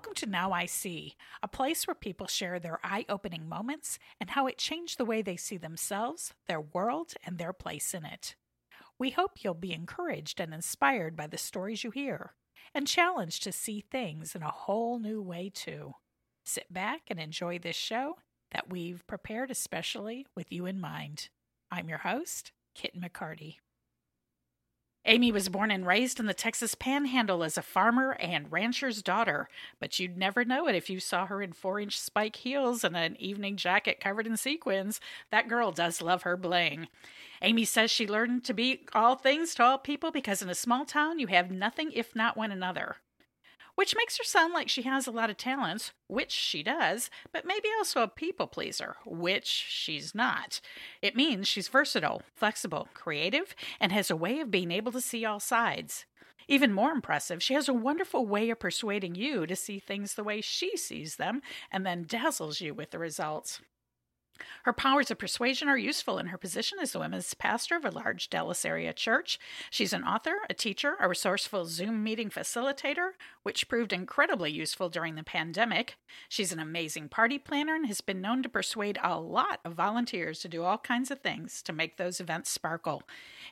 Welcome to Now I See, a place where people share their eye opening moments and how it changed the way they see themselves, their world, and their place in it. We hope you'll be encouraged and inspired by the stories you hear, and challenged to see things in a whole new way, too. Sit back and enjoy this show that we've prepared especially with you in mind. I'm your host, Kit McCarty. Amy was born and raised in the Texas Panhandle as a farmer and rancher's daughter, but you'd never know it if you saw her in four inch spike heels and an evening jacket covered in sequins. That girl does love her bling. Amy says she learned to be all things to all people because in a small town you have nothing if not one another which makes her sound like she has a lot of talents, which she does, but maybe also a people pleaser, which she's not. It means she's versatile, flexible, creative, and has a way of being able to see all sides. Even more impressive, she has a wonderful way of persuading you to see things the way she sees them and then dazzles you with the results. Her powers of persuasion are useful in her position as the women's pastor of a large Dallas area church. She's an author, a teacher, a resourceful Zoom meeting facilitator, which proved incredibly useful during the pandemic. She's an amazing party planner and has been known to persuade a lot of volunteers to do all kinds of things to make those events sparkle.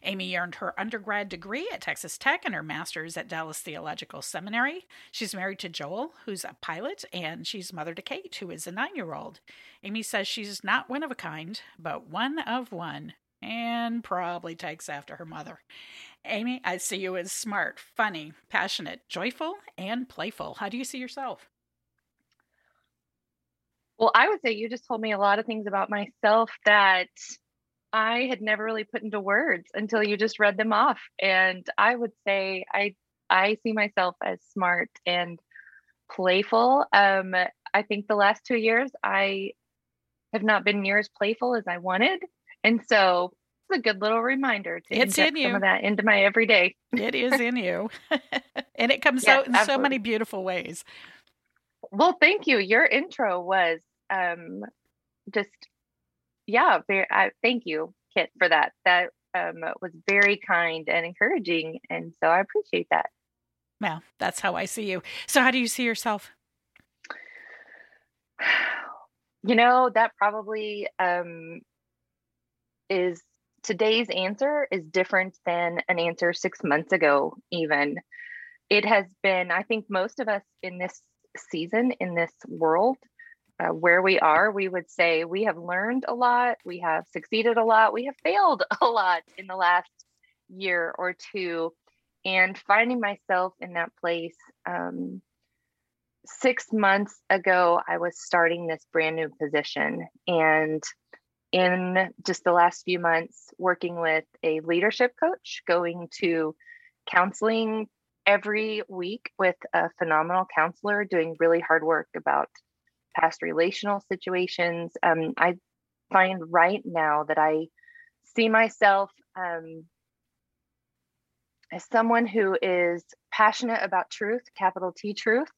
Amy earned her undergrad degree at Texas Tech and her master's at Dallas Theological Seminary. She's married to Joel, who's a pilot, and she's mother to Kate, who is a nine year old. Amy says she's not one of a kind, but one of one, and probably takes after her mother. Amy, I see you as smart, funny, passionate, joyful, and playful. How do you see yourself? Well, I would say you just told me a lot of things about myself that I had never really put into words until you just read them off. And I would say I I see myself as smart and playful. Um, I think the last two years I have not been near as playful as I wanted. And so it's a good little reminder to it's in you. some of that into my everyday. it is in you. and it comes yes, out in absolutely. so many beautiful ways. Well, thank you. Your intro was um just yeah, very uh, thank you, Kit, for that. That um was very kind and encouraging. And so I appreciate that. Well, that's how I see you. So how do you see yourself? You know, that probably um, is today's answer is different than an answer six months ago, even. It has been, I think, most of us in this season, in this world, uh, where we are, we would say we have learned a lot, we have succeeded a lot, we have failed a lot in the last year or two. And finding myself in that place um, six months ago, I was starting this brand new position. And in just the last few months, working with a leadership coach, going to counseling every week with a phenomenal counselor, doing really hard work about past relational situations. Um, I find right now that I see myself um, as someone who is passionate about truth, capital T truth,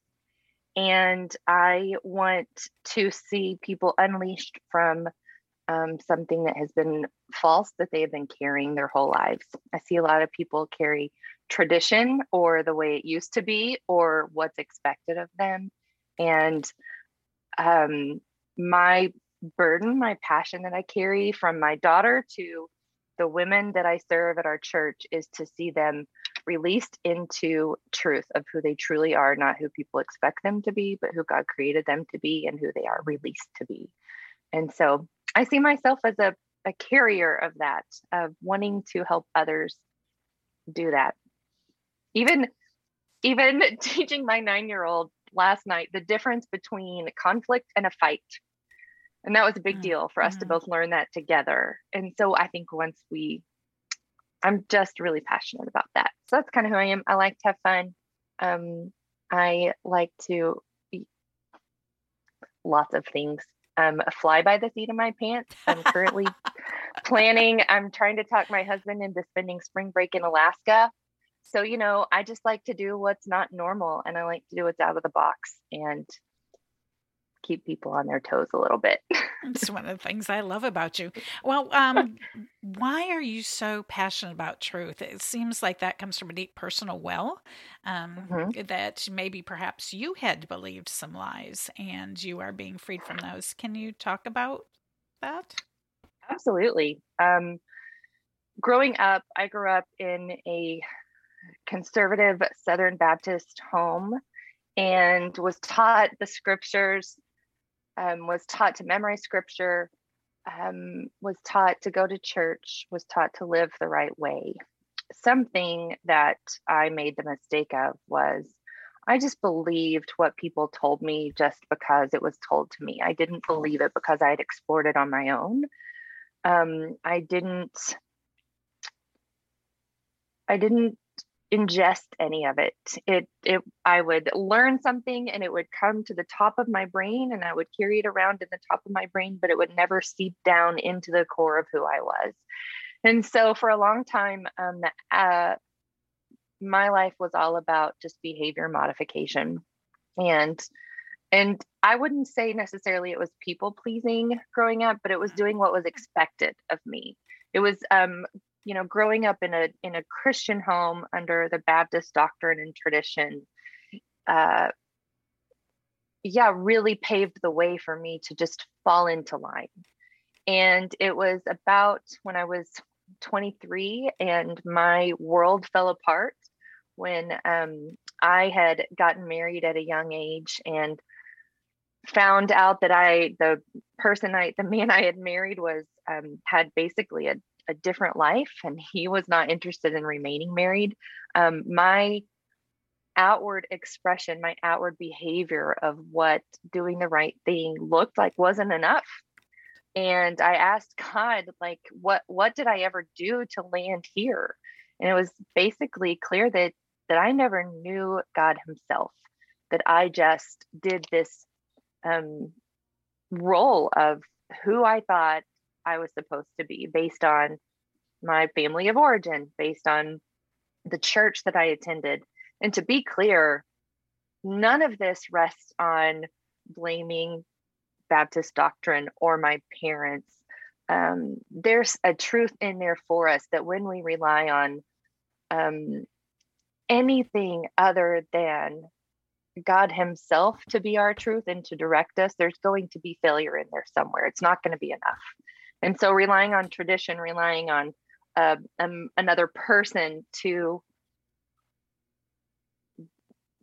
and I want to see people unleashed from um, something that has been false that they have been carrying their whole lives. I see a lot of people carry tradition or the way it used to be or what's expected of them. And um, my burden, my passion that I carry from my daughter to the women that I serve at our church is to see them released into truth of who they truly are, not who people expect them to be, but who God created them to be and who they are released to be. And so I see myself as a, a carrier of that, of wanting to help others do that. Even even teaching my nine year old last night the difference between conflict and a fight. And that was a big mm-hmm. deal for us to mm-hmm. both learn that together. And so I think once we I'm just really passionate about that. So that's kind of who I am. I like to have fun. Um, I like to eat lots of things. Um, fly by the seat of my pants. I'm currently planning. I'm trying to talk my husband into spending spring break in Alaska. So, you know, I just like to do what's not normal and I like to do what's out of the box. And keep people on their toes a little bit. it's one of the things I love about you. Well, um, why are you so passionate about truth? It seems like that comes from a deep personal well. Um, mm-hmm. That maybe perhaps you had believed some lies and you are being freed from those. Can you talk about that? Absolutely. Um, growing up, I grew up in a conservative Southern Baptist home and was taught the scriptures um, was taught to memorize scripture, um, was taught to go to church, was taught to live the right way. Something that I made the mistake of was I just believed what people told me just because it was told to me. I didn't believe it because I had explored it on my own. Um, I didn't. I didn't ingest any of it. It it I would learn something and it would come to the top of my brain and I would carry it around in the top of my brain, but it would never seep down into the core of who I was. And so for a long time, um, uh, my life was all about just behavior modification, and and I wouldn't say necessarily it was people pleasing growing up, but it was doing what was expected of me. It was um, you know growing up in a in a christian home under the baptist doctrine and tradition uh yeah really paved the way for me to just fall into line. And it was about when i was 23 and my world fell apart when um, i had gotten married at a young age and found out that i the person i the man i had married was um, had basically a a different life and he was not interested in remaining married. Um, my outward expression my outward behavior of what doing the right thing looked like wasn't enough. And i asked god like what what did i ever do to land here? And it was basically clear that that i never knew god himself that i just did this um, role of who i thought I was supposed to be based on my family of origin, based on the church that I attended. And to be clear, none of this rests on blaming Baptist doctrine or my parents. Um, there's a truth in there for us that when we rely on um, anything other than God Himself to be our truth and to direct us, there's going to be failure in there somewhere. It's not going to be enough. And so relying on tradition, relying on uh, um, another person to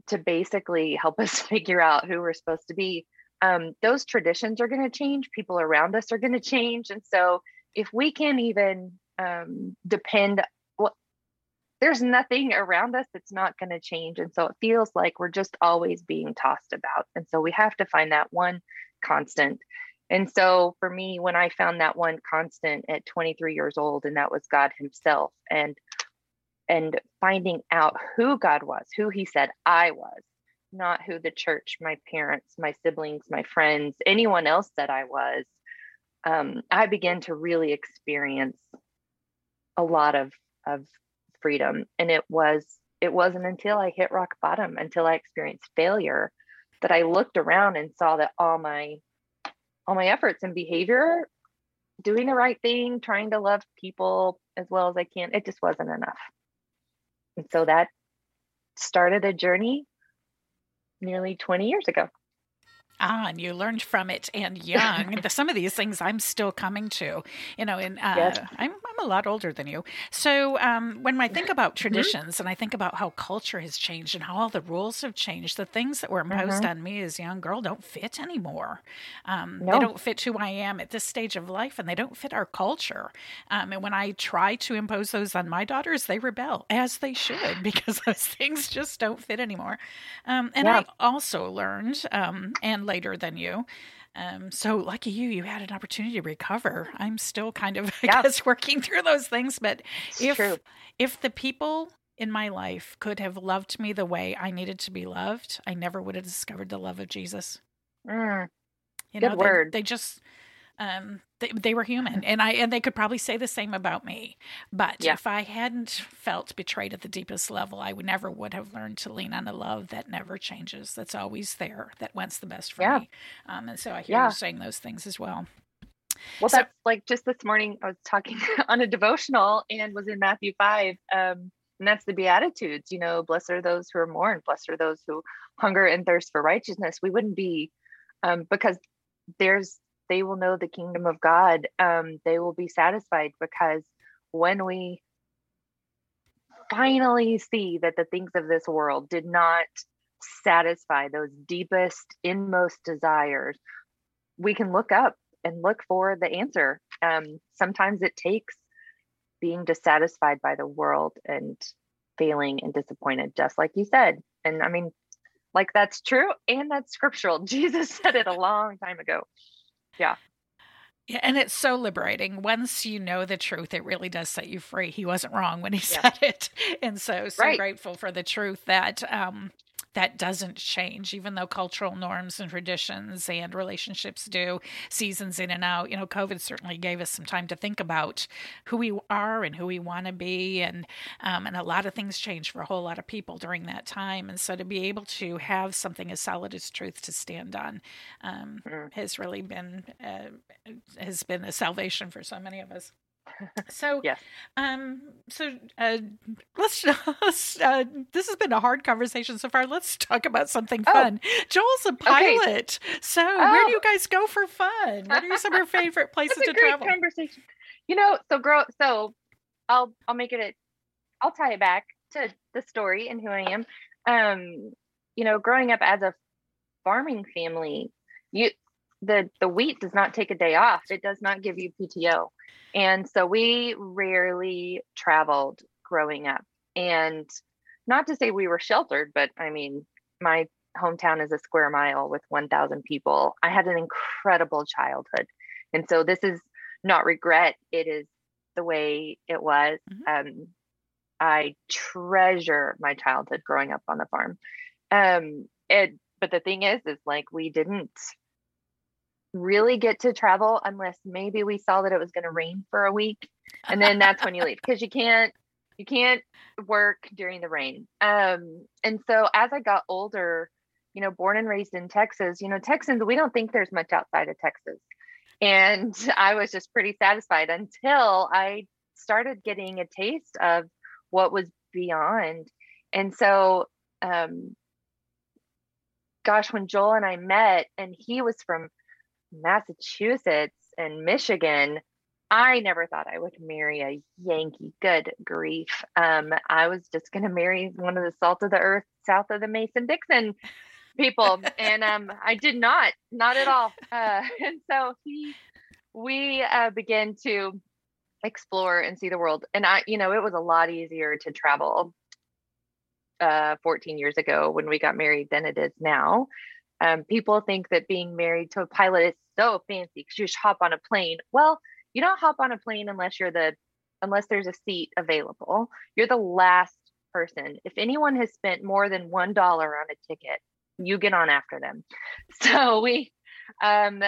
to basically help us figure out who we're supposed to be. Um, those traditions are going to change. People around us are going to change, and so if we can't even um, depend, there's nothing around us that's not going to change, and so it feels like we're just always being tossed about. And so we have to find that one constant. And so for me, when I found that one constant at 23 years old, and that was God Himself, and and finding out who God was, who He said I was, not who the church, my parents, my siblings, my friends, anyone else said I was, um, I began to really experience a lot of of freedom. And it was it wasn't until I hit rock bottom, until I experienced failure, that I looked around and saw that all my all my efforts and behavior doing the right thing trying to love people as well as i can it just wasn't enough. And so that started a journey nearly 20 years ago Ah, and you learned from it and young. the, some of these things I'm still coming to, you know, and uh, yes. I'm, I'm a lot older than you. So um, when I think about mm-hmm. traditions mm-hmm. and I think about how culture has changed and how all the rules have changed, the things that were imposed mm-hmm. on me as a young girl don't fit anymore. Um, no. They don't fit who I am at this stage of life and they don't fit our culture. Um, and when I try to impose those on my daughters, they rebel, as they should, because those things just don't fit anymore. Um, and yeah. I also learned, um, and later than you. Um, so lucky you, you had an opportunity to recover. I'm still kind of, I yeah. guess, working through those things. But it's if true. if the people in my life could have loved me the way I needed to be loved, I never would have discovered the love of Jesus. Mm. You Good know, word. They, they just Um, they, they were human, and I and they could probably say the same about me. But yeah. if I hadn't felt betrayed at the deepest level, I would never would have learned to lean on a love that never changes. That's always there. That wants the best for yeah. me. Um, and so I hear yeah. you saying those things as well. Well, so, that's like just this morning I was talking on a devotional and was in Matthew 5. Um, and that's the Beatitudes, you know, blessed are those who are mourn, blessed are those who hunger and thirst for righteousness. We wouldn't be, um, because there's, they will know the kingdom of God. Um, they will be satisfied because when we finally see that the things of this world did not satisfy those deepest, inmost desires, we can look up and look for the answer. Um, sometimes it takes being dissatisfied by the world and failing and disappointed, just like you said. And I mean, like that's true and that's scriptural. Jesus said it a long time ago. Yeah. Yeah, and it's so liberating. Once you know the truth, it really does set you free. He wasn't wrong when he yeah. said it. And so so right. grateful for the truth that um that doesn't change, even though cultural norms and traditions and relationships do, seasons in and out. You know, COVID certainly gave us some time to think about who we are and who we want to be, and um, and a lot of things changed for a whole lot of people during that time. And so to be able to have something as solid as truth to stand on um, mm. has really been uh, has been a salvation for so many of us. So, yes. Um, so uh, let's. let's uh, this has been a hard conversation so far. Let's talk about something oh. fun. Joel's a pilot, okay. so oh. where do you oh. guys go for fun? What are some of your favorite places to travel? Conversation. You know, so girl, so I'll I'll make it. A, I'll tie it back to the story and who I am. Um, you know, growing up as a farming family, you the the wheat does not take a day off. It does not give you PTO. And so we rarely traveled growing up. And not to say we were sheltered, but I mean, my hometown is a square mile with 1,000 people. I had an incredible childhood. And so this is not regret, it is the way it was. Mm-hmm. Um, I treasure my childhood growing up on the farm. Um, it, but the thing is, is like we didn't really get to travel unless maybe we saw that it was going to rain for a week and then that's when you leave because you can't you can't work during the rain. Um and so as i got older you know born and raised in texas you know texans we don't think there's much outside of texas. And i was just pretty satisfied until i started getting a taste of what was beyond. And so um gosh when joel and i met and he was from Massachusetts and Michigan, I never thought I would marry a Yankee. Good grief. Um, I was just going to marry one of the salt of the earth, south of the Mason Dixon people. and um, I did not, not at all. Uh, and so he, we uh, began to explore and see the world. And I, you know, it was a lot easier to travel uh, 14 years ago when we got married than it is now. Um, people think that being married to a pilot is so fancy because you just hop on a plane. Well, you don't hop on a plane unless you're the unless there's a seat available. You're the last person. If anyone has spent more than one dollar on a ticket, you get on after them. So we um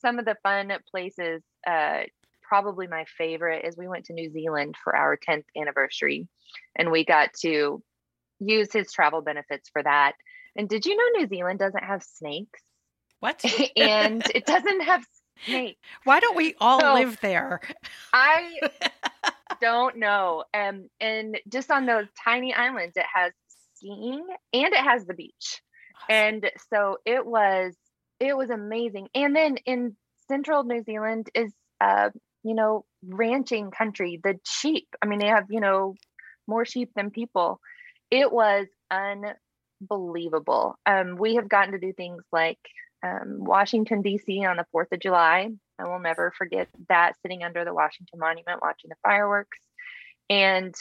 some of the fun places uh probably my favorite is we went to New Zealand for our 10th anniversary and we got to use his travel benefits for that and did you know New Zealand doesn't have snakes? What? and it doesn't have snakes. Why don't we all so, live there? I don't know. Um, and just on those tiny islands, it has skiing and it has the beach. And so it was it was amazing. And then in central New Zealand is uh, you know, ranching country, the sheep. I mean, they have, you know, more sheep than people. It was un unbelievable. Um, we have gotten to do things like um, Washington, D.C. on the 4th of July. I will never forget that sitting under the Washington Monument watching the fireworks. And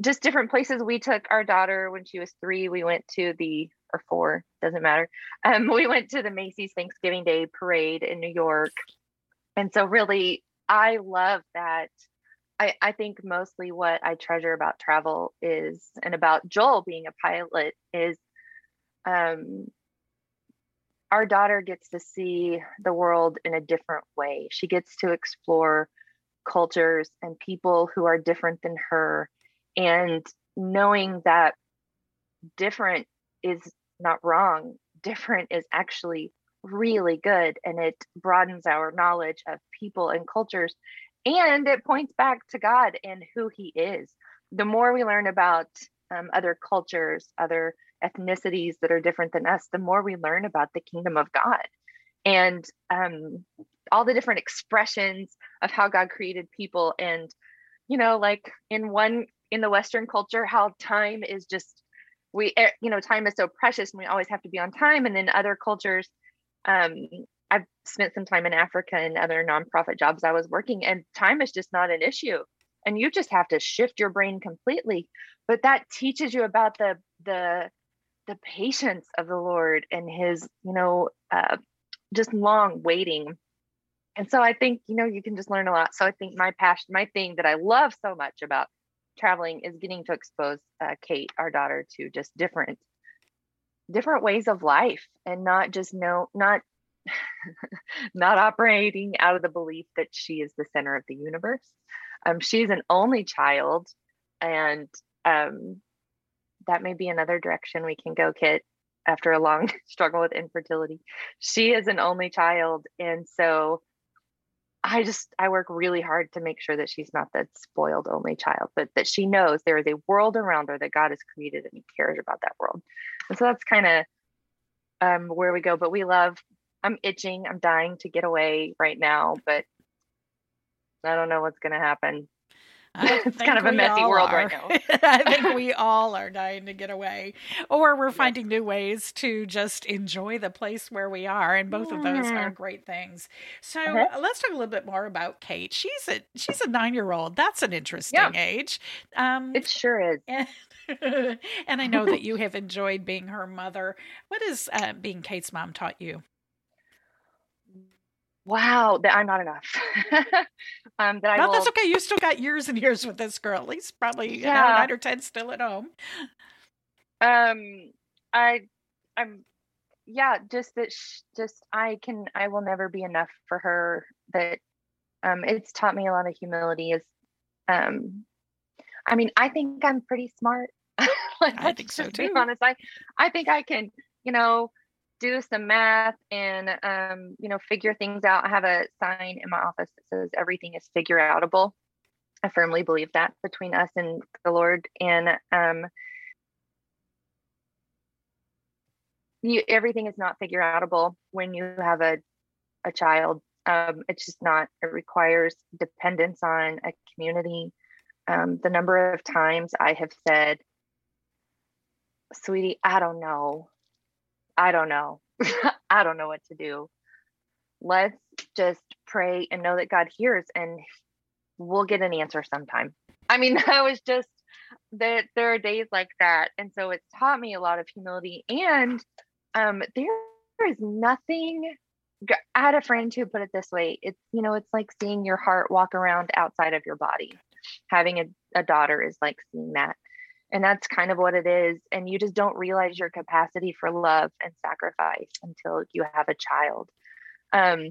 just different places. We took our daughter when she was three. We went to the, or four, doesn't matter. Um, we went to the Macy's Thanksgiving Day parade in New York. And so, really, I love that I, I think mostly what I treasure about travel is, and about Joel being a pilot, is um, our daughter gets to see the world in a different way. She gets to explore cultures and people who are different than her. And knowing that different is not wrong, different is actually really good. And it broadens our knowledge of people and cultures. And it points back to God and who He is. The more we learn about um, other cultures, other ethnicities that are different than us, the more we learn about the kingdom of God and um, all the different expressions of how God created people. And, you know, like in one, in the Western culture, how time is just, we, eh, you know, time is so precious and we always have to be on time. And then other cultures, um, I've spent some time in Africa and other nonprofit jobs I was working, and time is just not an issue. And you just have to shift your brain completely. But that teaches you about the the the patience of the Lord and his, you know, uh, just long waiting. And so I think, you know, you can just learn a lot. So I think my passion, my thing that I love so much about traveling is getting to expose uh, Kate, our daughter, to just different, different ways of life and not just know, not, not operating out of the belief that she is the center of the universe. Um, she's an only child and um, that may be another direction we can go, Kit, after a long struggle with infertility. She is an only child. And so I just, I work really hard to make sure that she's not that spoiled only child, but that she knows there is a world around her that God has created and He cares about that world. And so that's kind of um, where we go. But we love, I'm itching, I'm dying to get away right now, but I don't know what's going to happen. it's kind of a messy world are. right now. I think we all are dying to get away, or we're finding new ways to just enjoy the place where we are, and both of those are great things. So uh-huh. let's talk a little bit more about Kate. She's a she's a nine year old. That's an interesting yeah. age. Um, it sure is. And, and I know that you have enjoyed being her mother. What has uh, being Kate's mom taught you? Wow, that I'm not enough. um, that I will... that's okay. You still got years and years with this girl. At least probably yeah. know, nine or ten still at home. Um, I, I'm, yeah, just that, sh- just I can, I will never be enough for her. That, um, it's taught me a lot of humility. Is, um, I mean, I think I'm pretty smart. like, I think so too. Be honest, I, I think I can, you know, do some math and um, you know figure things out. I have a sign in my office that says everything is figure outable. I firmly believe that between us and the Lord, and um, you, everything is not figure outable when you have a a child. Um, it's just not. It requires dependence on a community. Um, the number of times I have said, "Sweetie, I don't know," I don't know. I don't know what to do. Let's just pray and know that God hears and we'll get an answer sometime. I mean, I was just that there are days like that. And so it's taught me a lot of humility. And um, there is nothing I had a friend who put it this way. It's, you know, it's like seeing your heart walk around outside of your body. Having a, a daughter is like seeing that. And that's kind of what it is. And you just don't realize your capacity for love and sacrifice until you have a child. Um,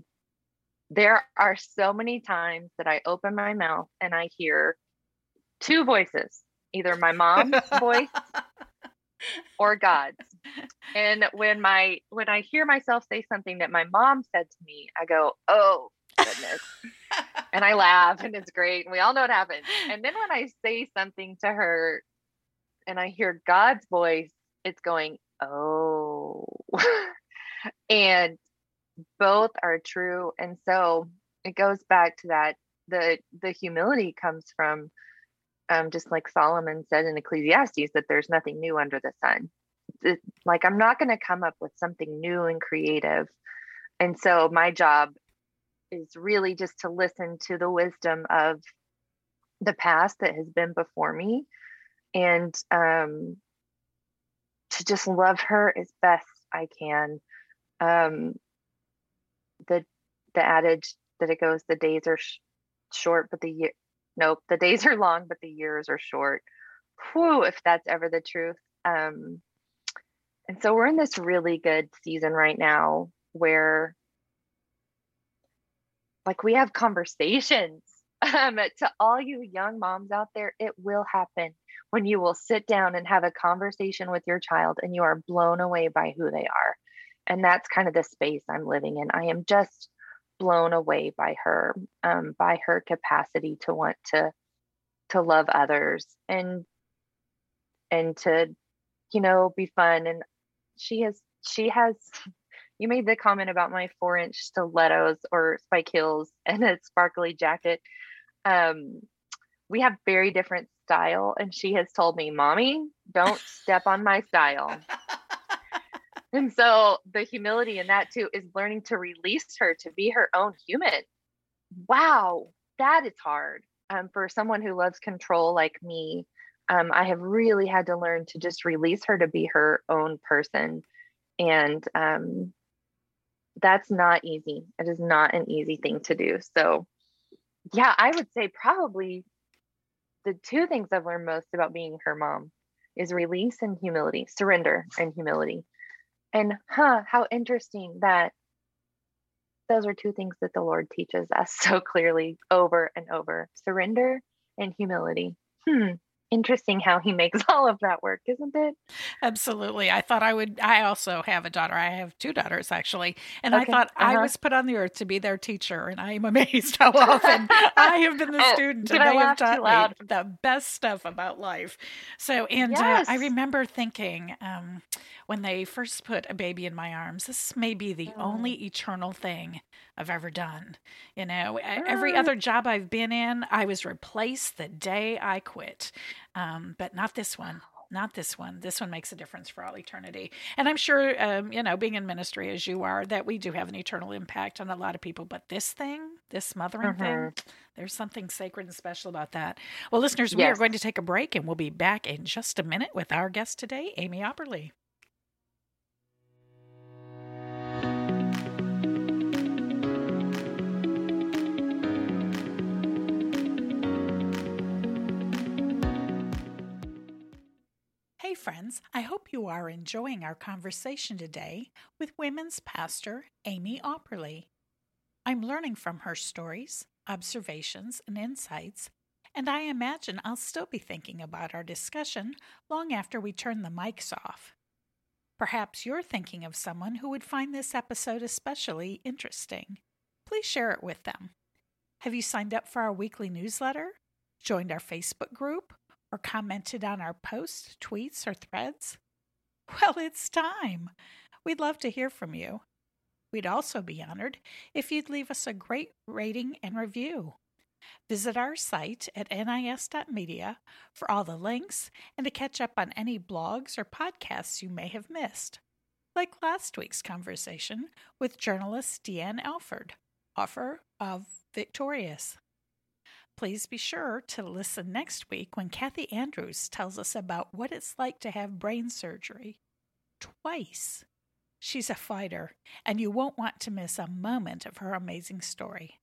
there are so many times that I open my mouth and I hear two voices either my mom's voice or God's. And when my when I hear myself say something that my mom said to me, I go, "Oh, goodness." and I laugh and it's great. And we all know what happened. And then when I say something to her and I hear God's voice, it's going, oh. and both are true. And so it goes back to that the the humility comes from um, just like Solomon said in Ecclesiastes that there's nothing new under the sun. It, like I'm not going to come up with something new and creative. And so my job is really just to listen to the wisdom of the past that has been before me and um, to just love her as best I can. Um, the the adage that it goes, the days are sh- short, but the year nope, the days are long, but the years are short. Whew, if that's ever the truth. Um, And so we're in this really good season right now where like we have conversations um, to all you young moms out there it will happen when you will sit down and have a conversation with your child and you are blown away by who they are. And that's kind of the space i'm living in. I am just blown away by her um, by her capacity to want to to love others and and to you know be fun. And she has she has you made the comment about my four inch stilettos or spike heels and a sparkly jacket um we have very different style and she has told me mommy don't step on my style and so the humility in that too is learning to release her to be her own human wow that is hard um, for someone who loves control like me um, I have really had to learn to just release her to be her own person. And um, that's not easy. It is not an easy thing to do. So, yeah, I would say probably the two things I've learned most about being her mom is release and humility, surrender and humility. And huh, how interesting that those are two things that the Lord teaches us so clearly over and over surrender and humility. Hmm, interesting how he makes all of that work, isn't it? Absolutely. I thought I would. I also have a daughter. I have two daughters actually, and okay. I thought uh-huh. I was put on the earth to be their teacher, and I am amazed how often I have been the oh, student, and they have taught me the best stuff about life. So, and yes. uh, I remember thinking. Um, when they first put a baby in my arms, this may be the only eternal thing I've ever done. You know, every other job I've been in, I was replaced the day I quit, um, but not this one not this one. This one makes a difference for all eternity. And I'm sure, um, you know, being in ministry as you are, that we do have an eternal impact on a lot of people. But this thing, this mothering thing, mm-hmm. there's something sacred and special about that. Well, listeners, we yes. are going to take a break and we'll be back in just a minute with our guest today, Amy Opperly. Hey, friends, I hope you are enjoying our conversation today with women's pastor Amy Opperly. I'm learning from her stories, observations, and insights, and I imagine I'll still be thinking about our discussion long after we turn the mics off. Perhaps you're thinking of someone who would find this episode especially interesting. Please share it with them. Have you signed up for our weekly newsletter? Joined our Facebook group? Or commented on our posts, tweets, or threads? Well, it's time. We'd love to hear from you. We'd also be honored if you'd leave us a great rating and review. Visit our site at nis.media for all the links and to catch up on any blogs or podcasts you may have missed, like last week's conversation with journalist Deanne Alford, author of Victorious. Please be sure to listen next week when Kathy Andrews tells us about what it's like to have brain surgery. Twice. She's a fighter, and you won't want to miss a moment of her amazing story.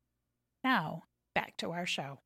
Now, back to our show.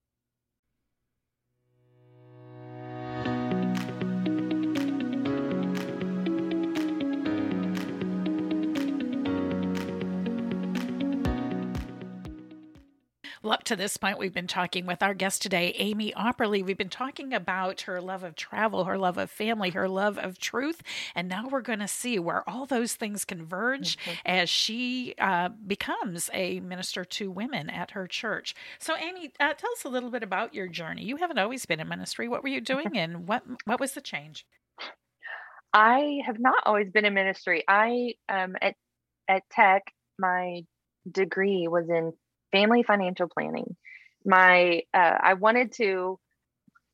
Well, up to this point, we've been talking with our guest today, Amy Opperly. We've been talking about her love of travel, her love of family, her love of truth. And now we're going to see where all those things converge mm-hmm. as she uh, becomes a minister to women at her church. So, Amy, uh, tell us a little bit about your journey. You haven't always been in ministry. What were you doing and what, what was the change? I have not always been in ministry. I um at at Tech, my degree was in family financial planning. My uh, I wanted to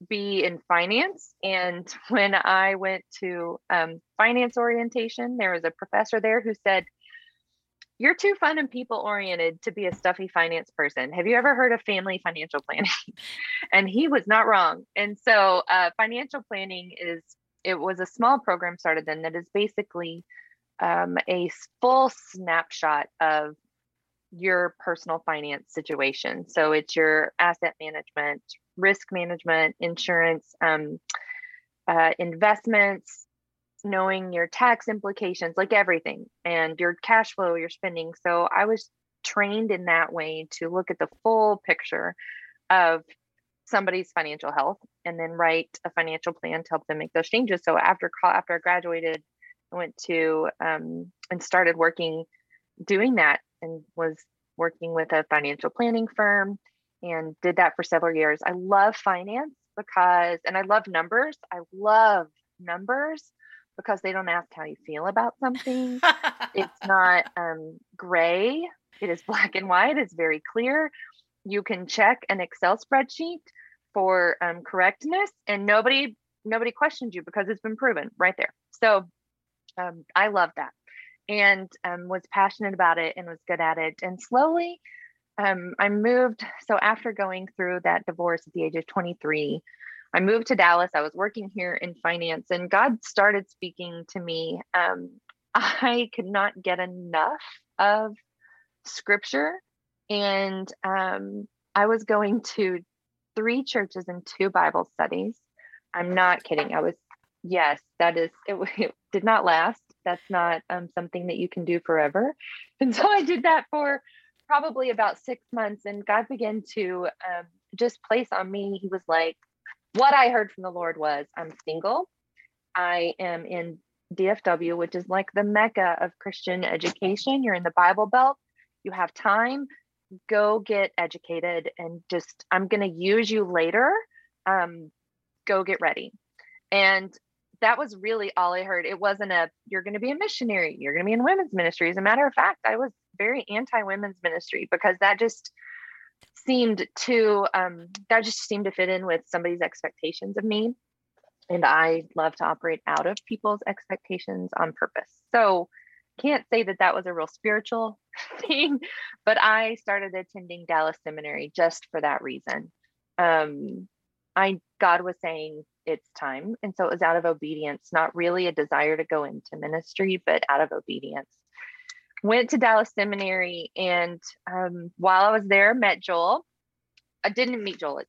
be in finance, and when I went to um, finance orientation, there was a professor there who said, "You're too fun and people oriented to be a stuffy finance person. Have you ever heard of family financial planning?" and he was not wrong. And so, uh, financial planning is it was a small program started then that is basically um, a full snapshot of your personal finance situation. So it's your asset management, risk management, insurance, um, uh, investments, knowing your tax implications, like everything, and your cash flow, your spending. So I was trained in that way to look at the full picture of somebody's financial health and then write a financial plan to help them make those changes. So after after I graduated, I went to um, and started working doing that and was working with a financial planning firm and did that for several years. I love finance because and I love numbers. I love numbers because they don't ask how you feel about something. it's not um, gray. It is black and white. It's very clear. You can check an Excel spreadsheet for um, correctness, and nobody nobody questions you because it's been proven right there. So um, I love that, and um, was passionate about it and was good at it. And slowly, um, I moved. So after going through that divorce at the age of 23, I moved to Dallas. I was working here in finance, and God started speaking to me. Um, I could not get enough of scripture, and um, I was going to three churches and two Bible studies. I'm not kidding. I was, yes, that is, it, it did not last. That's not um, something that you can do forever. And so I did that for probably about six months, and God began to um, just place on me. He was like, what I heard from the Lord was, I'm single. I am in DFW, which is like the mecca of Christian education. You're in the Bible Belt. You have time go get educated and just i'm going to use you later um go get ready and that was really all i heard. It wasn't a you're going to be a missionary you're going to be in women's ministry as a matter of fact i was very anti women's ministry because that just seemed to um that just seemed to fit in with somebody's expectations of me. And i love to operate out of people's expectations on purpose. So can't say that that was a real spiritual thing, but I started attending Dallas Seminary just for that reason. Um, I God was saying it's time, and so it was out of obedience, not really a desire to go into ministry, but out of obedience. Went to Dallas Seminary, and um, while I was there, met Joel. I didn't meet Joel at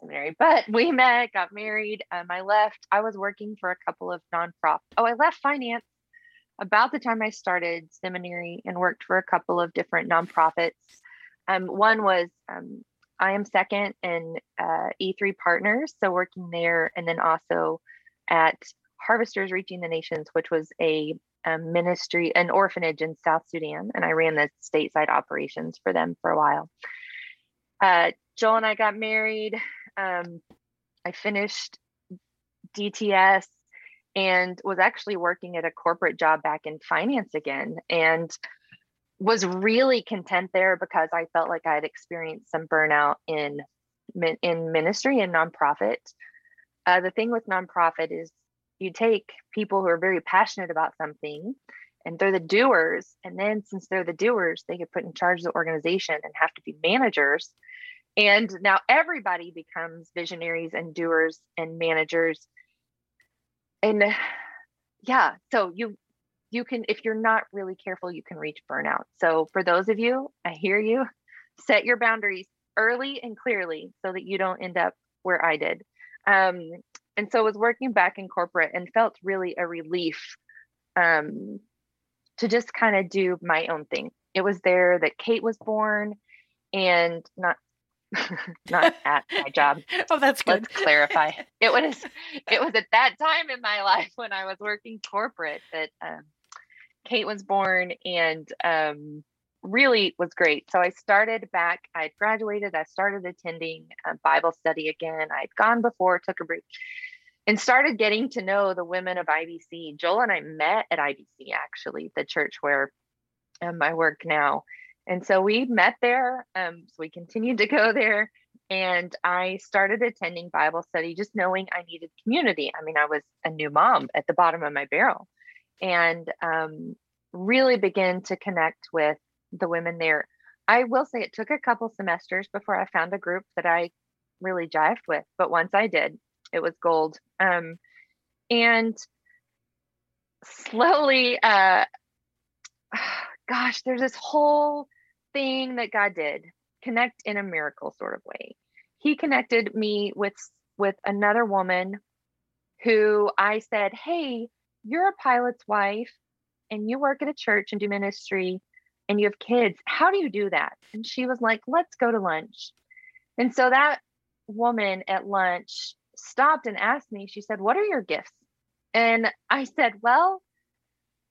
seminary, but we met, got married. Um, I left. I was working for a couple of nonprofit. Oh, I left finance about the time I started seminary and worked for a couple of different nonprofits. Um, one was um, I am second in uh, E3 Partners, so working there, and then also at Harvesters Reaching the Nations, which was a, a ministry, an orphanage in South Sudan, and I ran the stateside operations for them for a while. Uh, Joel and I got married. Um, I finished DTS and was actually working at a corporate job back in finance again and was really content there because I felt like I had experienced some burnout in in ministry and nonprofit. Uh, the thing with nonprofit is you take people who are very passionate about something and they're the doers and then since they're the doers they get put in charge of the organization and have to be managers and now everybody becomes visionaries and doers and managers and yeah so you you can if you're not really careful you can reach burnout so for those of you i hear you set your boundaries early and clearly so that you don't end up where i did um, and so I was working back in corporate and felt really a relief um, to just kind of do my own thing it was there that kate was born and not not at my job. Oh, that's good. Let's clarify. It was it was at that time in my life when I was working corporate that um, Kate was born and um, really was great. So I started back. I graduated. I started attending Bible study again. I'd gone before, took a break, and started getting to know the women of IBC. Joel and I met at IBC, actually, the church where um, I work now. And so we met there. Um, so we continued to go there. And I started attending Bible study just knowing I needed community. I mean, I was a new mom at the bottom of my barrel and um, really begin to connect with the women there. I will say it took a couple semesters before I found a group that I really jived with. But once I did, it was gold. Um, and slowly, uh, gosh, there's this whole thing that God did connect in a miracle sort of way. He connected me with with another woman who I said, "Hey, you're a pilot's wife and you work at a church and do ministry and you have kids. How do you do that? And she was like, let's go to lunch. And so that woman at lunch stopped and asked me, she said, What are your gifts? And I said, Well,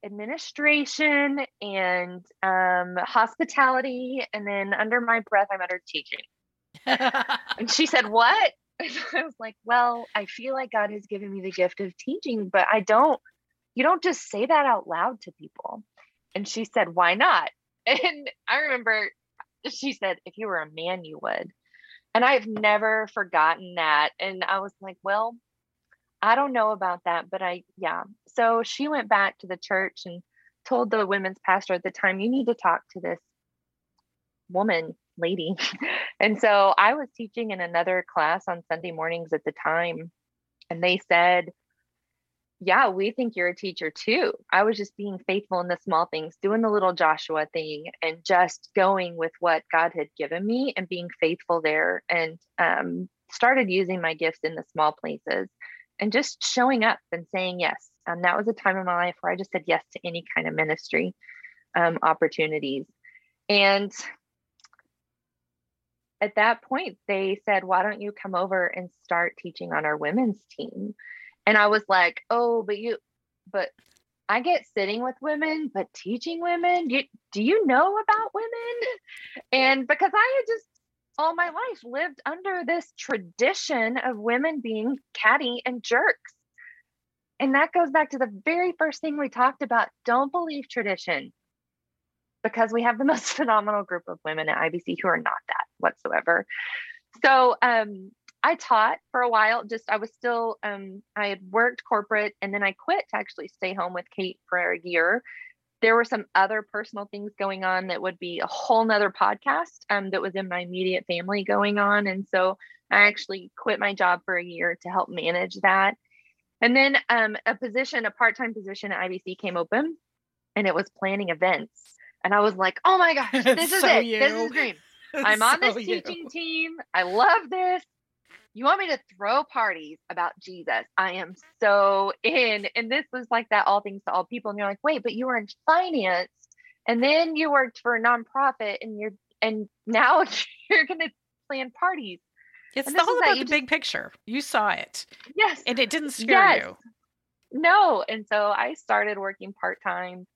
administration and um, hospitality. And then under my breath, I uttered teaching. and she said, What? I was like, Well, I feel like God has given me the gift of teaching, but I don't, you don't just say that out loud to people. And she said, Why not? And I remember she said, If you were a man, you would. And I've never forgotten that. And I was like, Well, I don't know about that, but I, yeah. So she went back to the church and told the women's pastor at the time, you need to talk to this woman, lady. and so I was teaching in another class on Sunday mornings at the time. And they said, yeah, we think you're a teacher too. I was just being faithful in the small things, doing the little Joshua thing and just going with what God had given me and being faithful there and um, started using my gifts in the small places and just showing up and saying yes. And that was a time in my life where I just said yes to any kind of ministry um, opportunities. And at that point, they said, Why don't you come over and start teaching on our women's team? And I was like, Oh, but you, but I get sitting with women, but teaching women, do you, do you know about women? And because I had just all my life lived under this tradition of women being catty and jerks. And that goes back to the very first thing we talked about. Don't believe tradition because we have the most phenomenal group of women at IBC who are not that whatsoever. So um, I taught for a while. Just I was still um, I had worked corporate and then I quit to actually stay home with Kate for a year there were some other personal things going on that would be a whole nother podcast um, that was in my immediate family going on. And so I actually quit my job for a year to help manage that. And then um, a position, a part time position at IBC came open and it was planning events. And I was like, oh my gosh, this is it. You. This is great. I'm on this teaching you. team. I love this you want me to throw parties about Jesus? I am so in. And this was like that all things to all people. And you're like, wait, but you were in finance and then you worked for a nonprofit and you're and now you're gonna plan parties. It's all about the just, big picture. You saw it. Yes. And it didn't scare yes. you. No. And so I started working part-time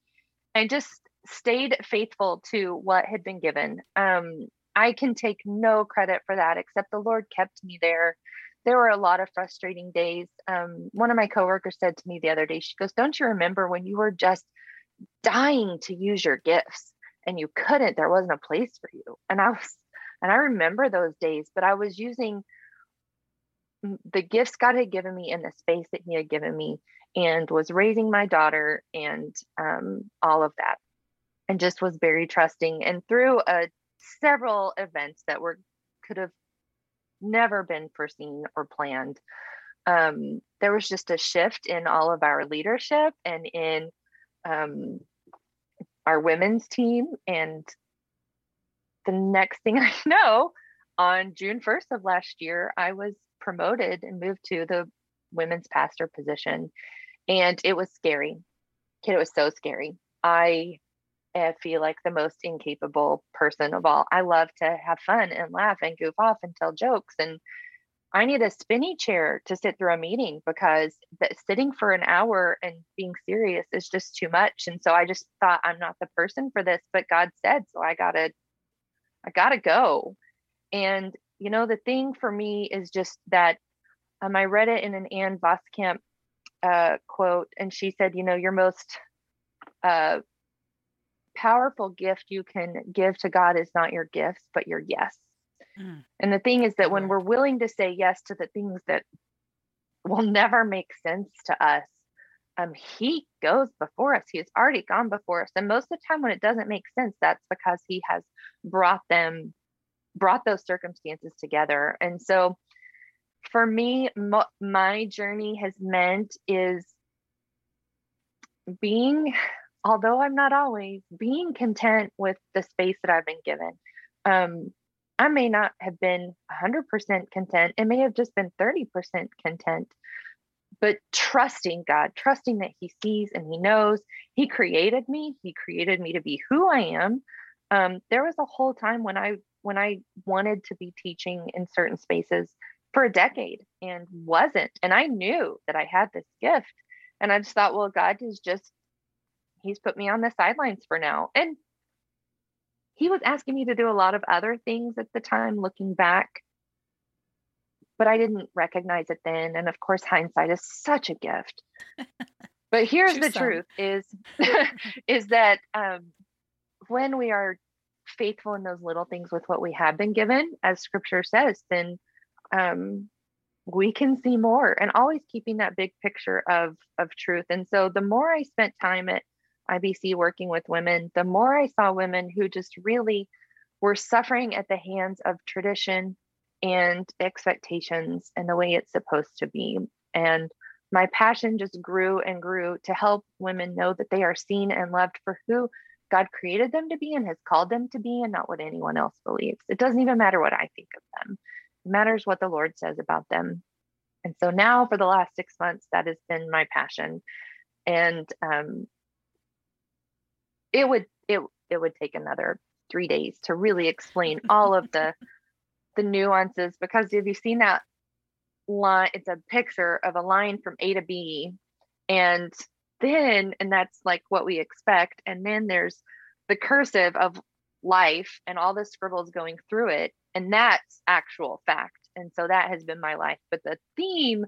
and just stayed faithful to what had been given. Um, I can take no credit for that except the Lord kept me there. There were a lot of frustrating days. Um, one of my coworkers said to me the other day, she goes, Don't you remember when you were just dying to use your gifts and you couldn't? There wasn't a place for you. And I was, and I remember those days, but I was using the gifts God had given me in the space that He had given me and was raising my daughter and um, all of that and just was very trusting. And through a several events that were could have never been foreseen or planned. Um, there was just a shift in all of our leadership and in um, our women's team. And the next thing I know, on June 1st of last year, I was promoted and moved to the women's pastor position. And it was scary. Kid, it was so scary. I I feel like the most incapable person of all. I love to have fun and laugh and goof off and tell jokes. And I need a spinny chair to sit through a meeting because sitting for an hour and being serious is just too much. And so I just thought I'm not the person for this, but God said, so I gotta, I gotta go. And you know, the thing for me is just that um, I read it in an Ann Voskamp uh, quote, and she said, you know, your most uh, powerful gift you can give to God is not your gifts, but your yes. Mm. And the thing is that when we're willing to say yes to the things that will never make sense to us, um, he goes before us. He has already gone before us. And most of the time when it doesn't make sense, that's because he has brought them, brought those circumstances together. And so for me, my journey has meant is being although I'm not always being content with the space that I've been given. Um, I may not have been 100% content. It may have just been 30% content. but trusting God, trusting that He sees and He knows. He created me. He created me to be who I am. Um, there was a whole time when I when I wanted to be teaching in certain spaces for a decade and wasn't, and I knew that I had this gift, and I just thought, well, God is just He's put me on the sidelines for now, and He was asking me to do a lot of other things at the time, looking back but I didn't recognize it then. And of course, hindsight is such a gift. But here's the truth: is is that um, when we are faithful in those little things with what we have been given, as Scripture says, then um, we can see more. And always keeping that big picture of of truth. And so, the more I spent time at IBC working with women, the more I saw women who just really were suffering at the hands of tradition and expectations and the way it's supposed to be. And my passion just grew and grew to help women know that they are seen and loved for who God created them to be and has called them to be, and not what anyone else believes. It doesn't even matter what I think of them, it matters what the Lord says about them. And so now, for the last six months, that has been my passion. And um, it would it it would take another three days to really explain all of the the nuances because have you've seen that line? It's a picture of a line from A to B. And then, and that's like what we expect. And then there's the cursive of life and all the scribbles going through it. And that's actual fact. And so that has been my life. But the theme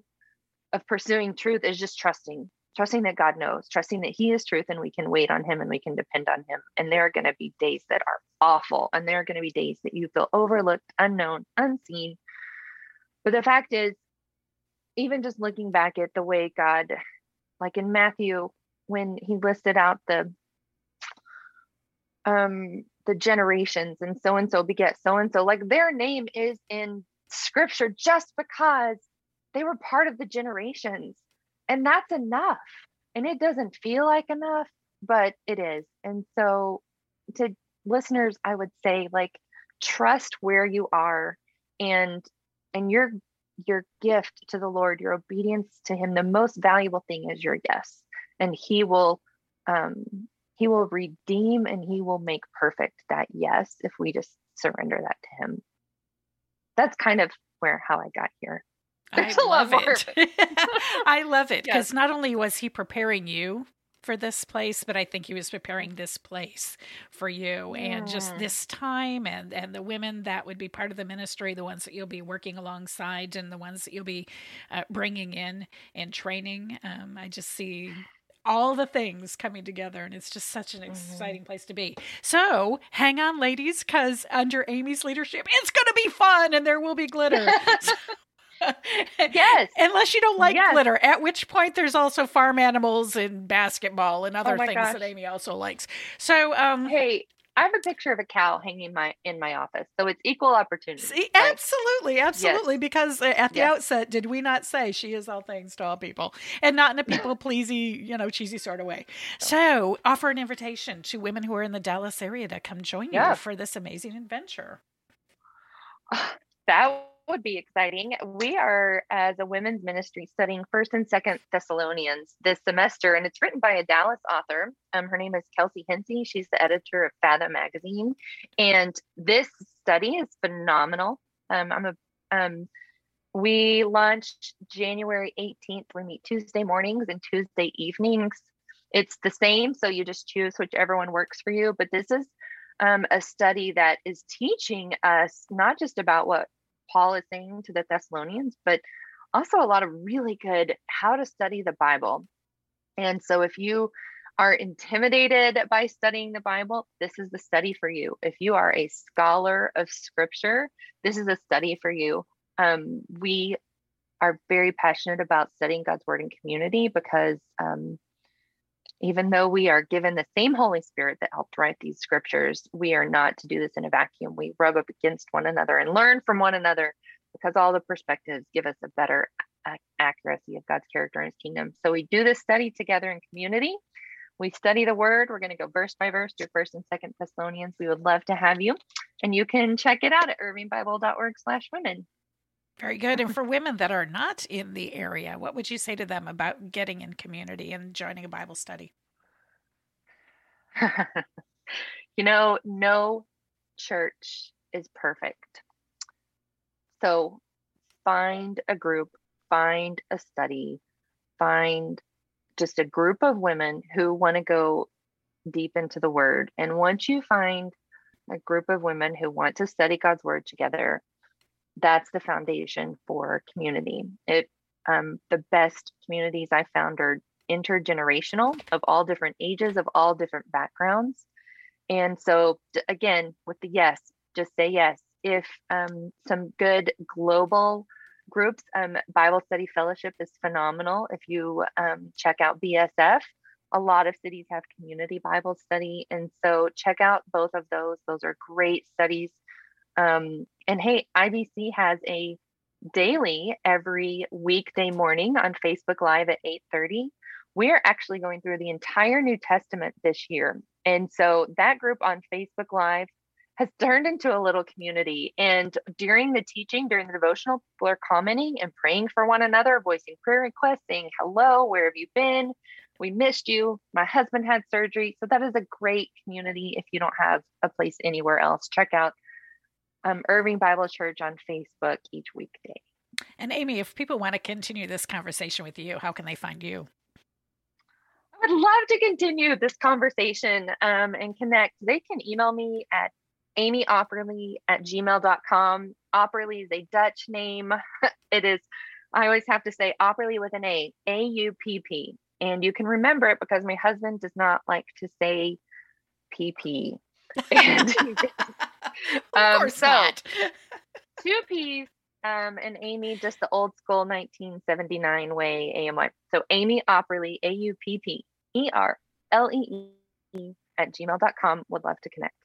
of pursuing truth is just trusting trusting that God knows, trusting that He is truth and we can wait on Him and we can depend on Him. And there are going to be days that are awful, and there are going to be days that you feel overlooked, unknown, unseen. But the fact is, even just looking back at the way God, like in Matthew, when He listed out the um the generations and so and so beget so and so like their name is in scripture just because they were part of the generations and that's enough. And it doesn't feel like enough but it is. And so to listeners i would say like trust where you are and and your your gift to the lord your obedience to him the most valuable thing is your yes. And he will um he will redeem and he will make perfect that yes if we just surrender that to him. That's kind of where how i got here there's I love it. I love it because yes. not only was he preparing you for this place, but I think he was preparing this place for you yeah. and just this time and and the women that would be part of the ministry, the ones that you'll be working alongside, and the ones that you'll be uh, bringing in and training. Um, I just see all the things coming together and it's just such an mm-hmm. exciting mm-hmm. place to be so hang on ladies because under amy's leadership it's going to be fun and there will be glitter yes. Unless you don't like yes. glitter, at which point there's also farm animals and basketball and other oh things gosh. that Amy also likes. So, um, hey, I have a picture of a cow hanging my in my office, so it's equal opportunity. See, absolutely, absolutely. Yes. Because uh, at the yes. outset, did we not say she is all things to all people, and not in a people pleasy, you know, cheesy sort of way? So, offer an invitation to women who are in the Dallas area to come join yeah. you for this amazing adventure. That would be exciting. We are, as a women's ministry, studying First and Second Thessalonians this semester, and it's written by a Dallas author. Um, her name is Kelsey Hinsey. She's the editor of Fathom magazine, and this study is phenomenal. Um, I'm a um, we launched January 18th. We meet Tuesday mornings and Tuesday evenings. It's the same, so you just choose whichever one works for you. But this is um, a study that is teaching us not just about what Paul is saying to the Thessalonians, but also a lot of really good how to study the Bible. And so if you are intimidated by studying the Bible, this is the study for you. If you are a scholar of scripture, this is a study for you. Um, we are very passionate about studying God's word in community because um, even though we are given the same Holy Spirit that helped write these scriptures, we are not to do this in a vacuum. We rub up against one another and learn from one another because all the perspectives give us a better accuracy of God's character and his kingdom. So we do this study together in community. We study the word. We're going to go verse by verse through first and second Thessalonians. We would love to have you. And you can check it out at irvingbible.org slash women. Very good. And for women that are not in the area, what would you say to them about getting in community and joining a Bible study? you know, no church is perfect. So find a group, find a study, find just a group of women who want to go deep into the word. And once you find a group of women who want to study God's word together, that's the foundation for community. It um, the best communities I found are intergenerational of all different ages, of all different backgrounds. And so, again, with the yes, just say yes. If um, some good global groups, um, Bible Study Fellowship is phenomenal. If you um, check out BSF, a lot of cities have community Bible study. And so, check out both of those. Those are great studies. Um, and hey, IBC has a daily every weekday morning on Facebook Live at 8:30. We're actually going through the entire New Testament this year. And so that group on Facebook Live has turned into a little community. And during the teaching, during the devotional, people are commenting and praying for one another, voicing prayer requests, saying, Hello, where have you been? We missed you. My husband had surgery. So that is a great community if you don't have a place anywhere else. Check out um, Irving Bible Church on Facebook each weekday. And Amy, if people want to continue this conversation with you, how can they find you? I would love to continue this conversation um, and connect. They can email me at amyaupperlee at gmail.com. Aupperlee is a Dutch name. it is, I always have to say Aupperlee with an A, A U P P. And you can remember it because my husband does not like to say PP. And of course so, not. two P's um, and Amy, just the old school 1979 way, AMY. So Amy Aupperlee, A U P P E R L E E at gmail.com. Would love to connect.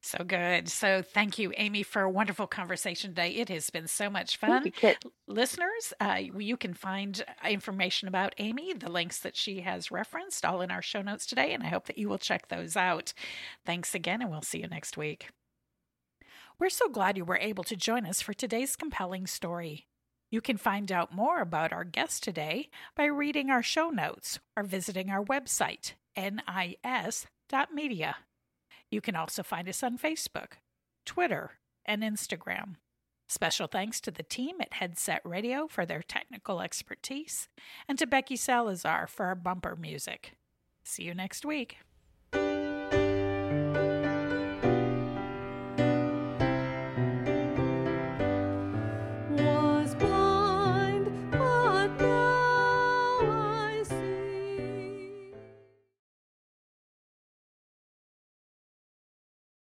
So good. So thank you, Amy, for a wonderful conversation today. It has been so much fun. You, Listeners, uh, you can find information about Amy, the links that she has referenced, all in our show notes today, and I hope that you will check those out. Thanks again, and we'll see you next week. We're so glad you were able to join us for today's compelling story. You can find out more about our guest today by reading our show notes or visiting our website, nis.media. You can also find us on Facebook, Twitter, and Instagram. Special thanks to the team at Headset Radio for their technical expertise and to Becky Salazar for our bumper music. See you next week.